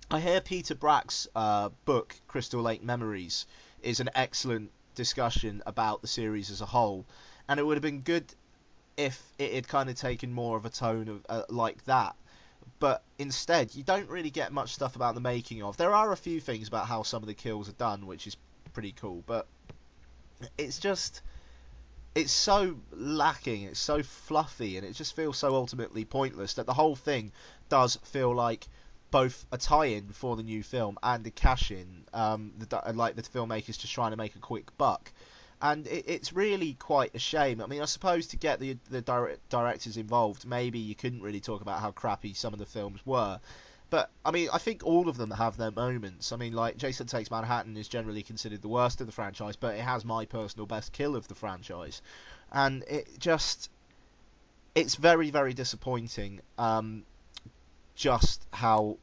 I hear Peter Bracke's uh, book, Crystal Lake Memories, is an excellent discussion about the series as a whole, and it would have been good if it had kind of taken more of a tone of uh, like that. But instead, you don't really get much stuff about the making of. There are a few things about how some of the kills are done, which is pretty cool, but it's just it's so lacking, it's so fluffy, and it just feels so ultimately pointless that the whole thing does feel like both a tie-in for the new film and a cash-in. Um, the, like the filmmakers just trying to make a quick buck, and it, it's really quite a shame. I mean, I suppose to get the the direct, directors involved, maybe you couldn't really talk about how crappy some of the films were. But I mean, I think all of them have their moments. I mean, like Jason Takes Manhattan is generally considered the worst of the franchise, but it has my personal best kill of the franchise, and it just it's very very disappointing. Um, just how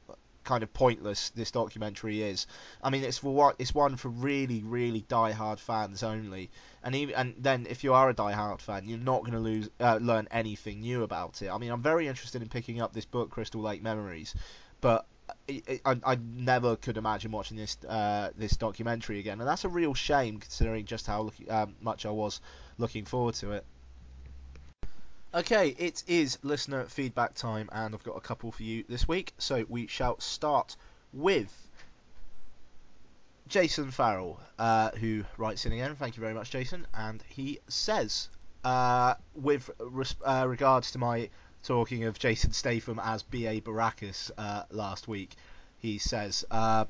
kind of pointless this documentary is. I mean, it's for what it's one for really, really die-hard fans only. And even and then if you are a die-hard fan, you're not going to lose uh, learn anything new about it. I mean, I'm very interested in picking up this book, Crystal Lake Memories, but I, I, I never could imagine watching this uh, this documentary again, and that's a real shame considering just how um, much I was looking forward to it. Okay, it is listener feedback time, and I've got a couple for you this week. So we shall start with Jason Farrell, uh, who writes in again. Thank you very much, Jason. And he says, uh, with res- uh, regards to my talking of Jason Statham as B.A. Baracus uh, last week, he says, uh,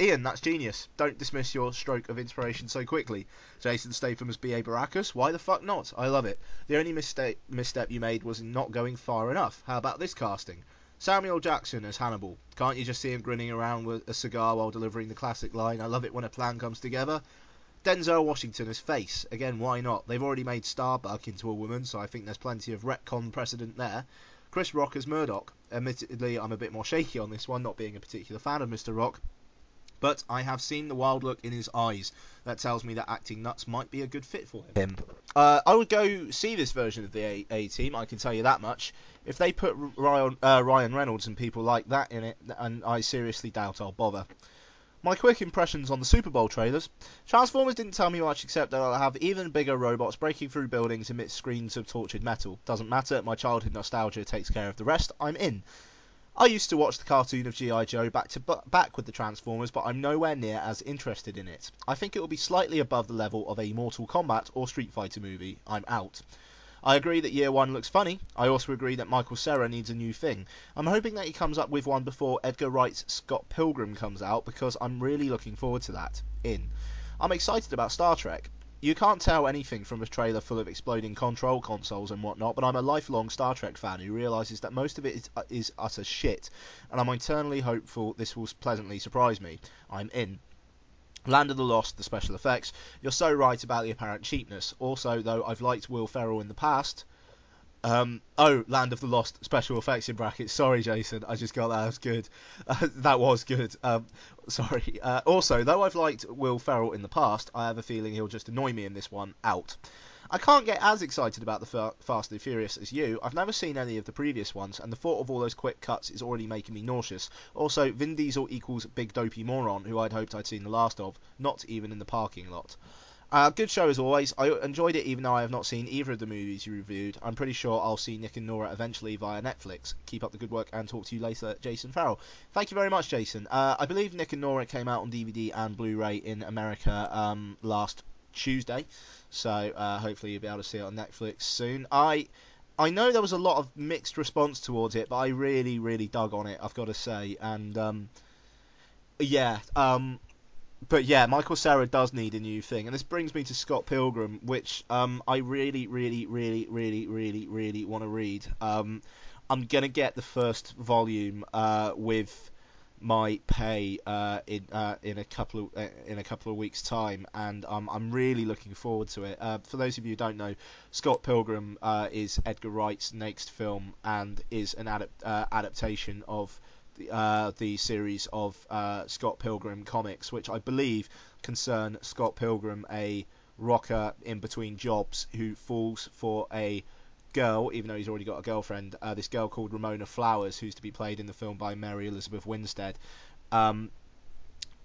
Ian, that's genius. Don't dismiss your stroke of inspiration so quickly. Jason Statham as B.A. Baracus? Why the fuck not? I love it. The only mistake, misstep you made was not going far enough. How about this casting? Samuel Jackson as Hannibal. Can't you just see him grinning around with a cigar while delivering the classic line, I love it when a plan comes together? Denzel Washington as Face. Again, why not? They've already made Starbuck into a woman, so I think there's plenty of retcon precedent there. Chris Rock as Murdock. Admittedly, I'm a bit more shaky on this one, not being a particular fan of Mr. Rock, but I have seen the wild look in his eyes. That tells me that acting nuts might be a good fit for him. Uh, I would go see this version of the A, a Team. I can tell you that much. If they put Ryan, uh, Ryan Reynolds and people like that in it, and I seriously doubt I'll bother. My quick impressions on the Super Bowl trailers. Transformers didn't tell me much except that I'll have even bigger robots breaking through buildings amidst screens of tortured metal. Doesn't matter, my childhood nostalgia takes care of the rest. I'm in. I used to watch the cartoon of G.I. Joe back to back with the Transformers, but I'm nowhere near as interested in it. I think it will be slightly above the level of a Mortal Kombat or Street Fighter movie. I'm out. I agree that Year 1 looks funny. I also agree that Michael Cera needs a new thing. I'm hoping that he comes up with one before Edgar Wright's Scott Pilgrim comes out because I'm really looking forward to that. In. I'm excited about Star Trek. You can't tell anything from a trailer full of exploding control consoles and whatnot, but I'm a lifelong Star Trek fan who realizes that most of it is, uh, is utter shit, and I'm internally hopeful this will pleasantly surprise me. I'm in. Land of the Lost, the special effects. You're so right about the apparent cheapness. Also, though I've liked Will Ferrell in the past, Um, oh, Land of the Lost special effects in brackets. Sorry, Jason, I just got that. That was good. Uh, that was good. Um, sorry. Uh, also, though I've liked Will Ferrell in the past, I have a feeling he'll just annoy me in this one. Out. I can't get as excited about the Fa- Fast and Furious as you. I've never seen any of the previous ones, and the thought of all those quick cuts is already making me nauseous. Also, Vin Diesel equals big dopey moron, who I'd hoped I'd seen the last of, not even in the parking lot. Uh, good show as always. I enjoyed it even though I have not seen either of the movies you reviewed. I'm pretty sure I'll see Nick and Nora eventually via Netflix. Keep up the good work and talk to you later, Jason Farrell. Thank you very much, Jason. Uh, I believe Nick and Nora came out on DVD and Blu-ray in America um, last Tuesday, so uh, hopefully you'll be able to see it on Netflix soon. I I know there was a lot of mixed response towards it, but I really, really dug on it. I've got to say, and um, yeah, um, but yeah, Michael Cera does need a new thing, and this brings me to Scott Pilgrim, which um, I really, really, really, really, really, really want to read. Um, I'm gonna get the first volume uh, with my pay uh, in uh, in a couple of uh, in a couple of weeks' time, and um, I'm really looking forward to it. Uh, for those of you who don't know, Scott Pilgrim uh, is Edgar Wright's next film and is an adapt- uh, adaptation of the, the series of Scott Pilgrim comics, which I believe concern Scott Pilgrim, a rocker in between jobs who falls for a girl, even though he's already got a girlfriend. Uh, this girl called Ramona Flowers, who's to be played in the film by Mary Elizabeth Winstead. Um,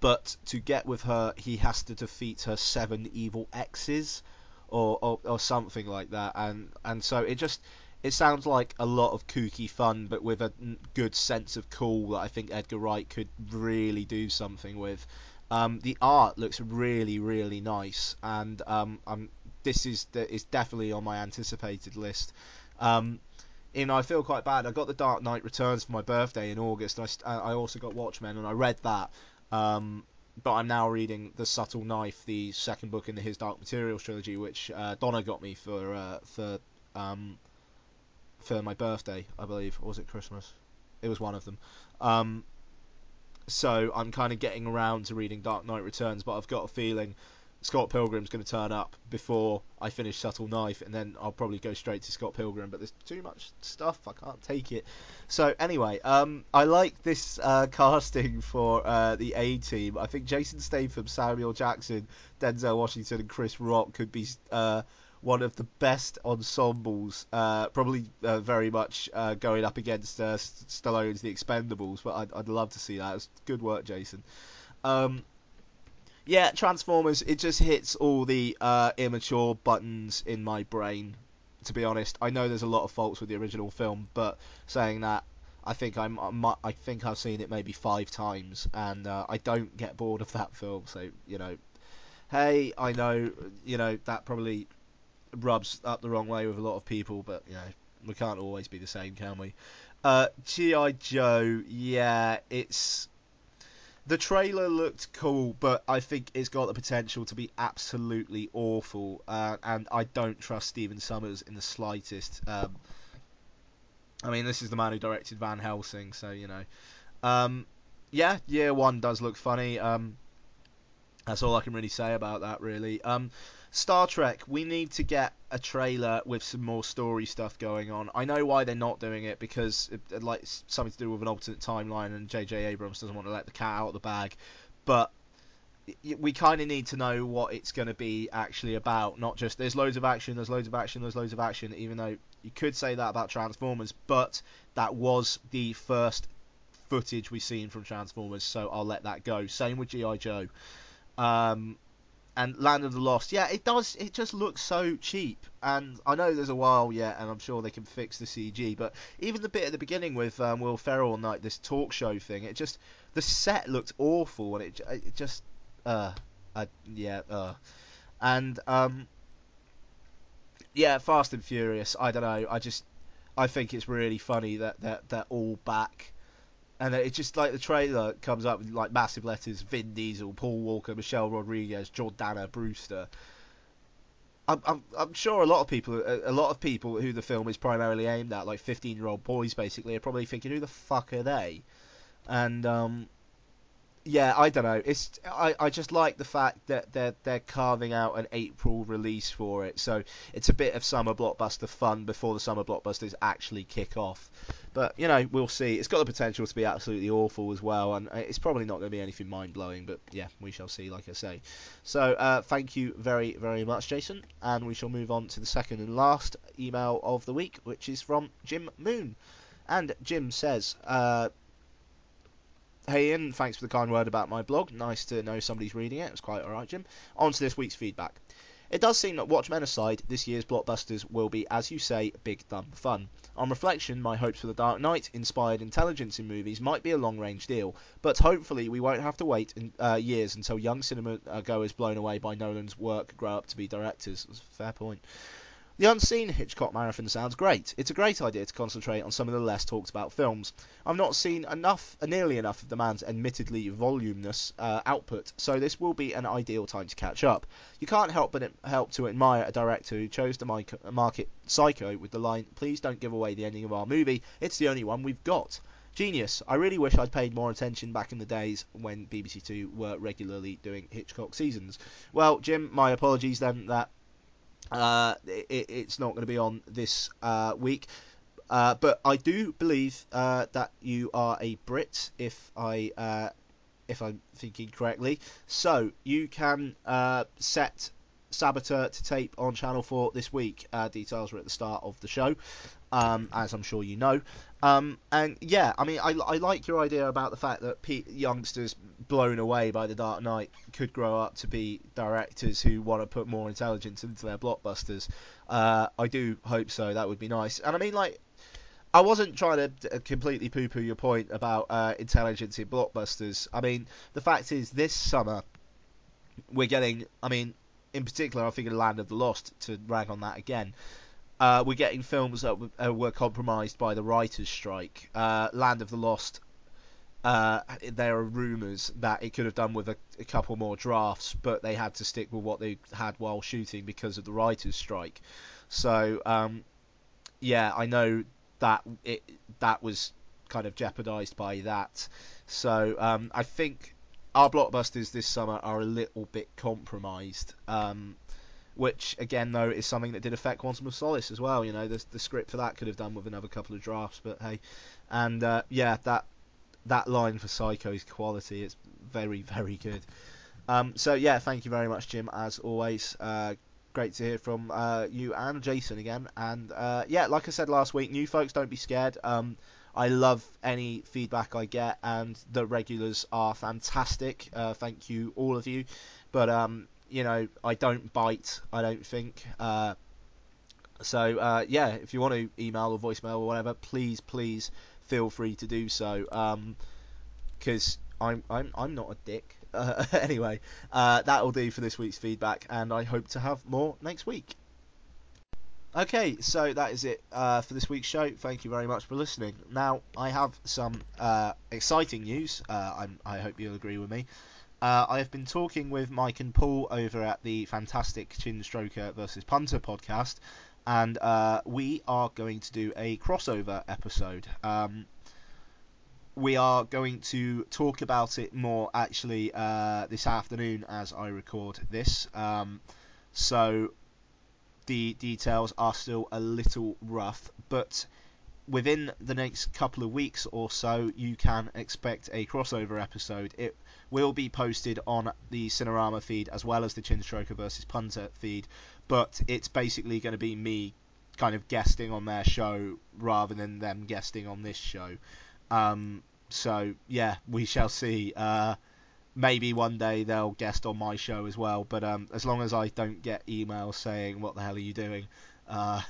but to get with her, he has to defeat her seven evil exes, or, or or something like that. And and so it just it sounds like a lot of kooky fun, but with a good sense of cool that I think Edgar Wright could really do something with. Um, the art looks really, really nice, and um, I'm, this is is definitely on my anticipated list. Um, know, I feel quite bad. I got The Dark Knight Returns for my birthday in August. I, I also got Watchmen, and I read that. Um, but I'm now reading The Subtle Knife, the second book in the His Dark Materials trilogy, which uh, Donna got me for uh, for um, for my birthday, I believe. Or was it Christmas? It was one of them. Um, so I'm kind of getting around to reading Dark Knight Returns, but I've got a feeling Scott Pilgrim's going to turn up before I finish Subtle Knife, and then I'll probably go straight to Scott Pilgrim. But there's too much stuff, I can't take it. So anyway, um, I like this uh, casting for uh, the A Team. I think Jason Statham, Samuel Jackson, Denzel Washington, and Chris Rock could be uh, one of the best ensembles, uh, probably uh, very much uh, going up against uh, Stallone's The Expendables, but I'd, I'd love to see that. It's good work, Jason. Um, yeah, Transformers, it just hits all the uh, immature buttons in my brain, to be honest. I know there's a lot of faults with the original film, but saying that, I think I'm, I think I've seen it maybe five times, and uh, I don't get bored of that film. So you know, hey, I know, you know that probably rubs up the wrong way with a lot of people, but you know we can't always be the same, can we? Uh, GI Joe, yeah, it's the trailer looked cool, but I think it's got the potential to be absolutely awful, uh, and I don't trust Stephen Sommers in the slightest. Um, I mean, this is the man who directed Van Helsing, so you know. Um, yeah, year one does look funny. Um, that's all I can really say about that, really. Um, Star Trek, we need to get a trailer with some more story stuff going on. I know why they're not doing it because it, like something to do with an alternate timeline, and J.J. Abrams doesn't want to let the cat out of the bag. But we kind of need to know what it's going to be actually about, not just there's loads of action, there's loads of action, there's loads of action. Even though you could say that about Transformers, but that was the first footage we've seen from Transformers, so I'll let that go. Same with GI Joe. Um, and Land of the Lost, yeah, it does. It just looks so cheap, and I know there's a while yet, and I'm sure they can fix the CG. But even the bit at the beginning with um, Will Ferrell and like this talk show thing, it just the set looked awful, and it it just uh, uh yeah uh, and um yeah, Fast and Furious. I don't know. I just I think it's really funny that that they're all back and it's just like the trailer comes up with like massive letters: Vin Diesel, Paul Walker, Michelle Rodriguez, Jordana Brewster. I'm, I'm, I'm sure a lot of people, a, lot of people who the film is primarily aimed at, like 15-year-old boys, basically, are probably thinking, who the fuck are they? And um, yeah, I don't know. It's I, I just like the fact that they're they're carving out an April release for it, so it's a bit of summer blockbuster fun before the summer blockbusters actually kick off. But you know, we'll see. It's got the potential to be absolutely awful as well, and it's probably not going to be anything mind blowing. But yeah, we shall see. Like I say. So uh, thank you very very much, Jason, and we shall move on to the second and last email of the week, which is from Jim Moon, and Jim says. Uh, Hey Ian, thanks for the kind word about my blog. Nice to know somebody's reading it. It's quite alright, Jim. On to this week's feedback. It does seem that Watchmen aside, this year's blockbusters will be, as you say, big dumb fun. On reflection, my hopes for The Dark Knight inspired intelligence in movies might be a long range deal, but hopefully we won't have to wait in, uh, years until young cinema goers blown away by Nolan's work grow up to be directors. That's a fair point. The Unseen Hitchcock Marathon sounds great. It's a great idea to concentrate on some of the less talked about films. I've not seen enough, uh, nearly enough of the man's admittedly voluminous uh, output, so this will be an ideal time to catch up. You can't help but help to admire a director who chose to market Psycho with the line, "Please don't give away the ending of our movie. It's the only one we've got." Genius. I really wish I'd paid more attention back in the days when BBC Two were regularly doing Hitchcock seasons. Well, Jim, my apologies then that uh, it, it's not going to be on this uh, week. Uh, but I do believe uh, that you are a Brit, if I uh, if I'm thinking correctly. So you can uh, set Saboteur to tape on Channel 4 this week. details are at the start of the show, um, as I'm sure you know. Um, and yeah, I mean, I, I like your idea about the fact that P- youngsters blown away by The Dark Knight could grow up to be directors who want to put more intelligence into their blockbusters. Uh, I do hope so. That would be nice. And I mean, like, I wasn't trying to completely poo-poo your point about uh, intelligence in blockbusters. I mean, the fact is, this summer we're getting. I mean, in particular, I of Land of the Lost to rag on that again. Uh, we're getting films that w- uh, were compromised by the writers' strike. Uh, Land of the Lost. Uh, there are rumours that it could have done with a, a, couple more drafts, but they had to stick with what they had while shooting because of the writers' strike. So, um, yeah, I know that it that was kind of jeopardised by that. So um, I think our blockbusters this summer are a little bit compromised. Um, which again though is something that did affect Quantum of Solace as well. You know, the, the script for that could have done with another couple of drafts, but hey, and uh, yeah, that that line for Psycho's quality is very very good. Um, so yeah, thank you very much, Jim, as always. Uh, great to hear from uh, you and Jason again. And uh, yeah, like I said last week, new folks don't be scared. Um, I love any feedback I get, and the regulars are fantastic. Uh, thank you, all of you. But um, you know, I don't bite. I don't think. Uh, so uh, yeah, if you want to email or voicemail or whatever, please, please feel free to do so. Because um, I'm I'm I'm not a dick. Uh, anyway, uh, that'll do for this week's feedback, and I hope to have more next week. Okay, so that is it uh, for this week's show. Thank you very much for listening. Now, I have some uh, exciting news. I hope you'll agree with me. Uh, I have been talking with Mike and Paul over at the fantastic Chin Stroker versus Punter podcast, and uh, we are going to do a crossover episode. Um, we are going to talk about it more actually uh, this afternoon as I record this. Um, so the details are still a little rough, but within the next couple of weeks or so, you can expect a crossover episode. It will be posted on the Cinerama feed as well as the Chinstroker versus Punter feed, but it's basically going to be me kind of guesting on their show rather than them guesting on this show. Um, so yeah, we shall see. Uh, maybe one day they'll guest on my show as well, but um, as long as I don't get emails saying what the hell are you doing, uh,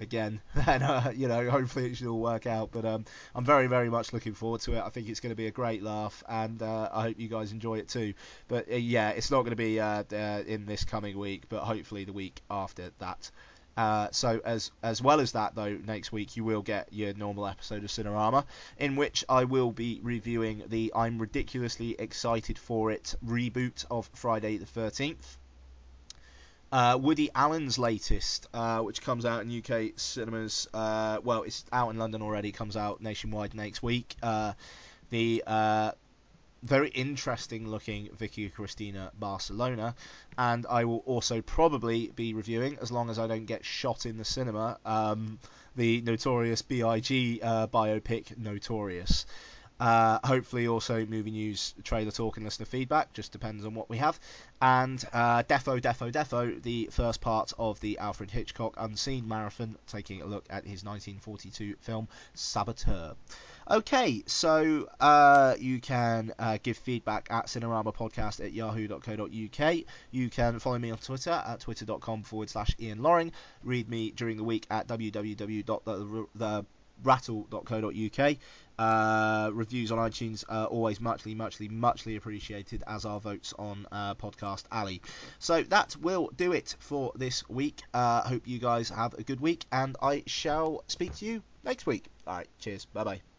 again, and uh, you know, hopefully it should all work out. But um, I'm very, very much looking forward to it. I think it's going to be a great laugh, and uh, I hope you guys enjoy it too. But uh, yeah, it's not going to be uh, uh, in this coming week, but hopefully the week after that. Uh, so as as well as that though, next week you will get your normal episode of Cinerama, in which I will be reviewing the I'm ridiculously excited for it reboot of Friday the 13th. Uh, Woody Allen's latest, uh, which comes out in UK cinemas. Uh, well, it's out in London already. Comes out nationwide next week. Uh, the uh, very interesting looking Vicky Cristina Barcelona, and I will also probably be reviewing, as long as I don't get shot in the cinema, um, the Notorious B.I.G. Uh, biopic Notorious. Uh, hopefully, also movie news, trailer talk, and listener feedback. Just depends on what we have. And uh, Defo, Defo, Defo, the first part of the Alfred Hitchcock Unseen Marathon, taking a look at his 1942 film Saboteur. Okay, so uh, you can uh, give feedback at cineramapodcast at yahoo.co.uk. You can follow me on Twitter at twitter.com forward slash Ian Loring. Read me during the week at www.therattle.co.uk. Uh, reviews on iTunes are always muchly, muchly, muchly appreciated, as are votes on uh, Podcast Alley. So that will do it for this week. Uh, hope you guys have a good week, and I shall speak to you next week. All right, cheers. Bye bye.